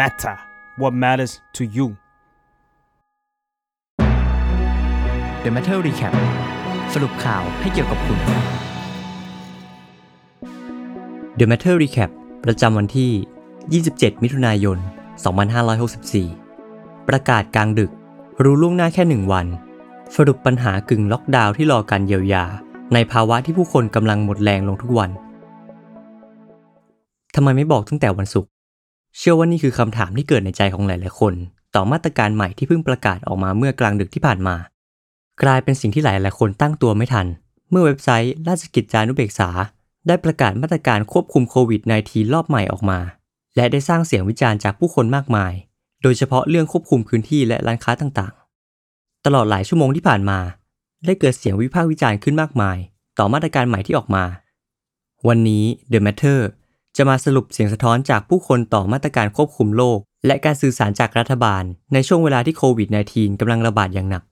matter what matters to you The Matter Recap สรุปข่าวให้เกี่ยวกับคุณ The Matter Recap ประจำวันที่ 27 มิถุนายน 2564 ประกาศกลางดึก รู้ล่วงหน้าแค่หนึ่งวัน สรุปปัญหากึ่งล็อกดาวน์ที่รอการเยียวยา ในภาวะที่ผู้คนกำลังหมดแรงลงทุกวันทำไมไม่บอกตั้งแต่วันศุกร์ เชื่อว่านี่คือคำถามที่เกิดในใจของหลาย ๆ คน ต่อมาตรการใหม่ที่เพิ่งประกาศออกมาเมื่อกลางดึกที่ผ่านมา กลายเป็นสิ่งที่หลาย ๆ คนตั้งตัวไม่ทัน เมื่อเว็บไซต์ราชกิจจานุเบกษา ได้ประกาศมาตรการควบคุมโควิด -19 รอบใหม่ออกมา และได้สร้างเสียงวิจารณ์จากผู้คนมากมาย โดยเฉพาะเรื่องควบคุมพื้นที่และร้านค้าต่าง ๆ ตลอดหลายชั่วโมงที่ผ่านมา ได้เกิดเสียงวิพากษ์วิจารณ์ขึ้นมากมาย ต่อมาตรการใหม่ที่ออกมา วันนี้ The Matter จะมาสรุปเสียงสะท้อนจากผู้คนต่อมาตรการควบคุมโรคและการสื่อสารจากรัฐบาล ในช่วงเวลาที่โควิด -19 กำลังระบาดอย่างหนัก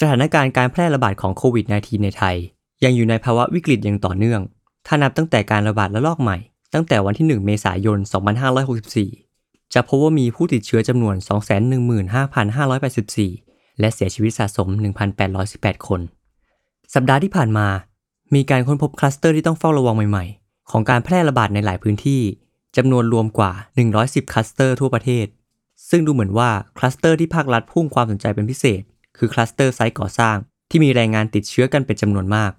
สถานการณ์การแพร่ระบาดของโควิด -19 ในไทย ยังอยู่ในภาวะวิกฤตอย่างต่อเนื่อง ถ้านับตั้งแต่การระบาดระลอกใหม่ ตั้งแต่วันที่ 1 เมษายน 2564 จะพบว่ามีผู้ติดเชื้อจำนวน 215,584 และเสียชีวิตสะสม 1,818 คน สัปดาห์ที่ผ่านมา มีการค้นพบคลัสเตอร์ที่ต้องเฝ้าระวังใหม่ๆ ของการแพร่ระบาดในหลายพื้นที่จำนวนรวมกว่า 110 คลัสเตอร์ทั่วประเทศ ซึ่งดูเหมือนว่าคลัสเตอร์ที่ภาครัฐพุ่งความสนใจเป็นพิเศษ คือคลัสเตอร์ไซต์ก่อสร้าง ที่มีแรงงานติดเชื้อกันเป็นจำนวนมาก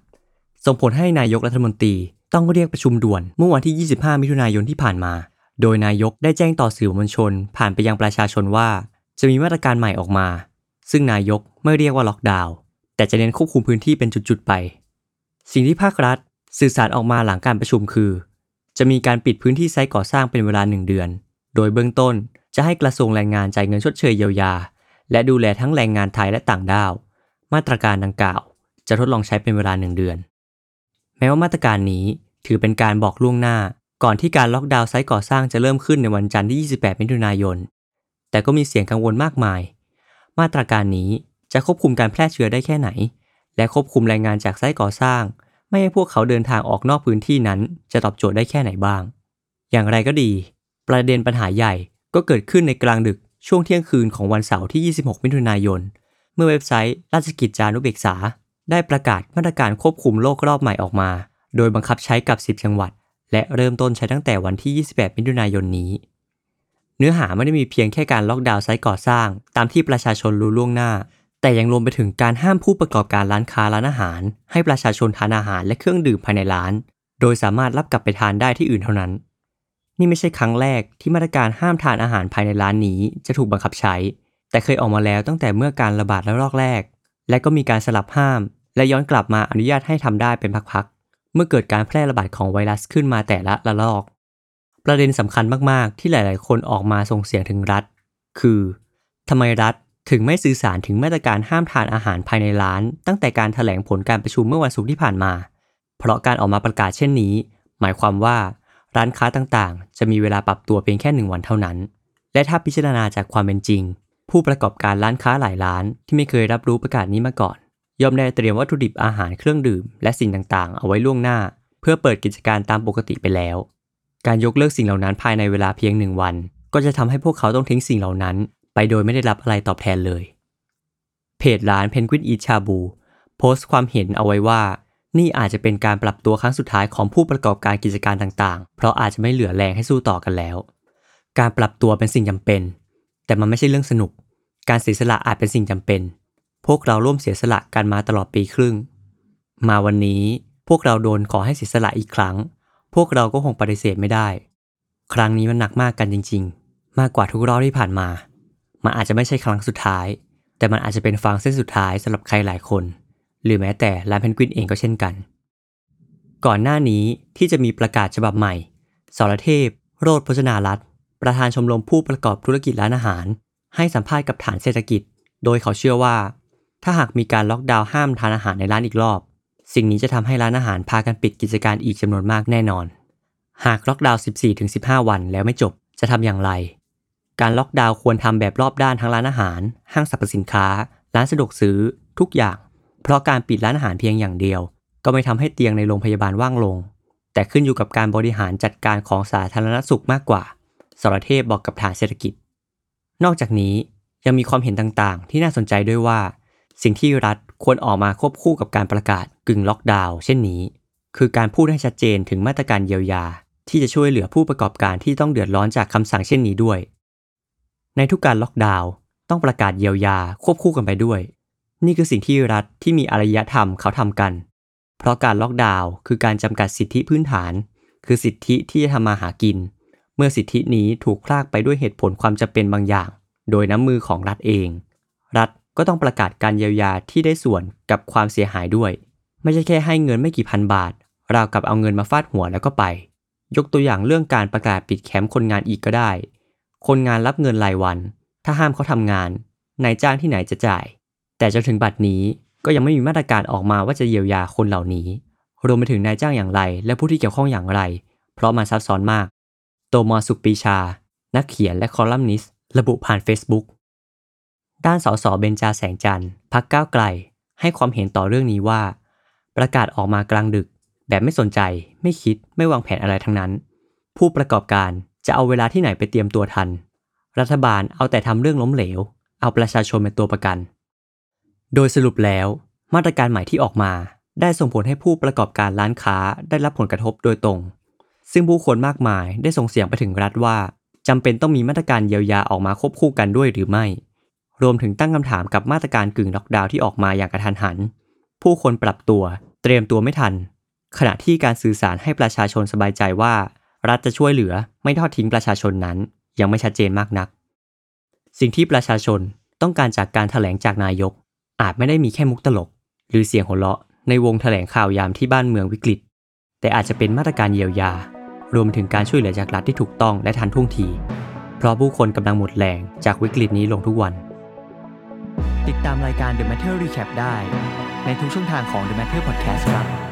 ส่งผลให้นายกรัฐมนตรีต้องเรียกประชุมด่วนเมื่อวันที่ 25 มิถุนายนที่ผ่านมา โดยนายกได้แจ้งต่อสื่อมวลชน ผ่านไปยังประชาชนว่า จะมีมาตรการใหม่ออกมา ซึ่งนายกไม่เรียกว่าล็อกดาวน์แต่จะเน้นควบคุมพื้นที่เป็นจุดๆไป สิ่งที่ภาครัฐ สื่อสารออกมาหลังการประชุมคือ จะมีการปิดพื้นที่ไซต์ก่อสร้างเป็นเวลา 1 เดือน โดยเบื้องต้นจะให้กระทรวงแรงงานจ่ายเงินชดเชยเยียวยา และดูแลทั้งแรงงานไทยและต่างด้าว มาตรการดังกล่าว จะทดลองใช้เป็นเวลา 1 เดือน แม้ว่ามาตรการนี้ถือเป็นการบอกล่วงหน้า ก่อนที่การล็อกดาวน์ไซต์ก่อสร้างจะเริ่มขึ้นในวันจันทร์ที่ 28 มิถุนายน แต่ก็มีเสียงกังวลมากมาย มาตรการนี้จะควบคุมการแพร่เชื้อได้แค่ไหน และควบคุมแรงงานจากไซต์ก่อสร้าง ไม่ให้พวกเขาเดินทางออกนอกพื้นที่นั้น จะตอบโจทย์ได้แค่ไหนบ้าง อย่างไรก็ดี ประเด็นปัญหาใหญ่ก็เกิดขึ้นในกลางดึกช่วงเที่ยงคืนของวันเสาร์ที่ 26 มิถุนายน เมื่อเว็บไซต์ราชกิจจานุเบกษา ได้ประกาศมาตรการควบคุมโรครอบใหม่ออกมา โดยบังคับใช้กับ 10 จังหวัด และเริ่มต้นใช้ตั้งแต่วันที่ 28 มิถุนายนนี้ เนื้อหาไม่ได้มีเพียงแค่การล็อกดาวน์ไซต์ก่อสร้าง ตามที่ประชาชนรู้ล่วงหน้า แต่ยังรวมไปถึงการห้ามผู้ประกอบการร้านค้าร้านอาหาร ให้ประชาชนทานอาหารและเครื่องดื่มภายในร้าน โดยสามารถรับกลับไปทานได้ที่อื่นเท่านั้น นี่ไม่ใช่ครั้งแรกที่มาตรการห้ามทานอาหารภายในร้านนี้จะถูกบังคับใช้ แต่เคยออกมาแล้วตั้งแต่เมื่อการระบาดระลอกแรก และก็มีการสลับห้าม และย้อนกลับมาอนุญาตให้ทำได้เป็นพักๆเมื่อเกิดการแพร่ระบาดของไวรัสขึ้นมาแต่ละระลอก ประเด็นสำคัญมากๆ ที่หลาย ๆ คนออกมาส่งเสียงถึงรัฐ คือทำไมรัฐ ถึงไม่สื่อสารถึงมาตรการห้ามทานอาหารภายในร้าน ตั้งแต่การถแถลงผลการประชุมเมื่อวันศุกร์ที่ผ่านมา เพราะการออกมาประกาศเช่นนี้ หมายความว่าร้านค้าต่างๆ จะมีเวลาปรับตัวเพียงแค่หนึ่งวันเท่านั้น และถ้าพิจารณาจากความเป็นจริง ผู้ประกอบการร้านค้าหลายร้าน ที่ไม่เคยรับรู้ประกาศนี้มาก่อน ย่อมได้เตรียมวัตถุดิบอาหารเครื่องดื่ม และสิ่งต่างๆ เอาไว้ล่วงหน้า เพื่อเปิดกิจการตามปกติไปแล้ว การยกเลิกสิ่งเหล่านั้นภายในเวลาเพียงหนึ่งวัน ก็จะทำให้พวกเขาต้องทิ้งสิ่งเหล่านั้น ไปโดยไม่ได้รับอะไรตอบแทนเลย เพจร้านเพนกวินอีชาบูโพสต์ความเห็นเอาไว้ว่า นี่อาจจะเป็นการปรับตัวครั้งสุดท้ายของผู้ประกอบการกิจการต่างๆ เพราะอาจจะไม่เหลือแรงให้สู้ต่อกันแล้ว การปรับตัวเป็นสิ่งจำเป็น แต่มันไม่ใช่เรื่องสนุก การเสียสละอาจเป็นสิ่งจำเป็น พวกเราร่วมเสียสละกันมาตลอดปีครึ่ง มาวันนี้พวกเราโดนขอให้เสียสละอีกครั้ง พวกเราก็คงปฏิเสธไม่ได้ ครั้งนี้มันหนักมากกันจริง ๆ มากกว่าทุกรอบที่ผ่านมา มันอาจจะไม่ใช่ครั้งสุดท้าย แต่มันอาจจะเป็นฟางเส้นสุดท้ายสำหรับใครหลายคน หรือแม้แต่ร้านเพนกวินเองก็เช่นกัน ก่อนหน้านี้ที่จะมีประกาศฉบับใหม่สรเทพ โรธพจนารัตประธานชมรมผู้ประกอบธุรกิจร้านอาหาร ให้สัมภาษณ์กับฐานเศรษฐกิจ โดยเขาเชื่อว่า ถ้าหากมีการล็อกดาวน์ห้ามทานอาหารในร้านอีกรอบ สิ่งนี้จะทำให้ร้านอาหารพากันปิดกิจการอีกจำนวนมากแน่นอน หากล็อกดาวน์ 14-15 วันแล้วไม่จบจะทำอย่างไร การล็อกดาวน์ควรทำแบบรอบด้านทั้งร้านอาหาร ห้างสรรพสินค้า ร้านสะดวกซื้อ ทุกอย่าง เพราะการปิดร้านอาหารเพียงอย่างเดียว ก็ไม่ทำให้เตียงในโรงพยาบาลว่างลง แต่ขึ้นอยู่กับการบริหารจัดการของสาธารณสุขมากกว่า สรเทพบอกกับฐานเศรษฐกิจ นอกจากนี้ยังมีความเห็นต่างๆ ที่น่าสนใจด้วยว่า สิ่งที่รัฐควรออกมาควบคู่กับการประกาศกึ่งล็อกดาวน์เช่นนี้ คือการพูดให้ชัดเจนถึงมาตรการเยียวยา ที่จะช่วยเหลือผู้ประกอบการที่ต้องเดือดร้อนจากคำสั่งเช่นนี้ด้วย ในทุกการล็อกดาวน์ต้องประกาศเยียวยาควบคู่กันไปด้วย นี่คือสิ่งที่รัฐที่มีอารยธรรมเขาทำกัน เพราะการล็อกดาวน์คือการจำกัดสิทธิพื้นฐาน คือสิทธิที่จะทำมาหากิน เมื่อสิทธินี้ถูกพรากไปด้วยเหตุผลความจำเป็นบางอย่าง โดยน้ำมือของรัฐเอง รัฐก็ต้องประกาศการเยียวยาที่ได้ส่วนกับความเสียหายด้วย ไม่ใช่แค่ให้เงินไม่กี่พันบาท ราวกับเอาเงินมาฟาดหัวแล้วก็ไป ยกตัวอย่างเรื่องการประกาศปิดแคมป์คนงานอีกก็ได้ คนงานรับเงินรายวัน ถ้าห้ามเขาทำงาน นายจ้างที่ไหนจะจ่าย แต่จนถึงบัดนี้ก็ยังไม่มีมาตรการออกมาว่าจะเยียวยาคนเหล่านี้ รวมไปถึงนายจ้างอย่างไร และผู้ที่เกี่ยวข้องอย่างไร เพราะมันซับซ้อนมาก โตมอสุปีชา นักเขียนและคอลัมนิสต์ระบุผ่าน Facebook ด้านสสเบญจาแสงจันทร์พักก้าวไกล ให้ความเห็นต่อเรื่องนี้ว่า ประกาศออกมากลางดึก แบบไม่สนใจ ไม่คิดไม่วางแผนอะไรทั้งนั้น ผู้ประกอบการ จะเอาเวลาที่ไหนไปเตรียมตัวทัน รัฐบาลเอาแต่ทำเรื่องล้มเหลว เอาประชาชนเป็นตัวประกัน โดยสรุปแล้ว มาตรการใหม่ที่ออกมา ได้ส่งผลให้ผู้ประกอบการร้านค้าได้รับผลกระทบโดยตรง ซึ่งผู้คนมากมายได้ส่งเสียงไปถึงรัฐว่าจำเป็นต้องมีมาตรการเยียวยาออกมาควบคู่กันด้วยหรือไม่ รวมถึงตั้งคำถามกับมาตรการกึ่งล็อกดาวน์ที่ออกมาอย่างกระทันหัน ผู้คนปรับตัว เตรียมตัวไม่ทัน ขณะที่การสื่อสารให้ประชาชนสบายใจว่า รัฐจะช่วยเหลือไม่ทอดทิ้งประชาชนนั้น ยังไม่ชัดเจนมากนัก สิ่งที่ประชาชนต้องการจากการถแถลงจากนายก อาจไม่ได้มีแค่มุกตลก หรือเสียงหัวเราะในวงแถลงข่าวยามที่บ้านเมืองวิกฤต แต่อาจจะเป็นมาตรการเยียวยา รวมถึงการช่วยเหลือจากรัฐที่ถูกต้องและทันท่วงที เพราะผู้คนกำลังหมดแรงจากวิกฤตนี้ลงทุกวัน ติดตามรายการ The Matter Recap ได้ ในทุกช่องทางของ The Matter Podcast ครับ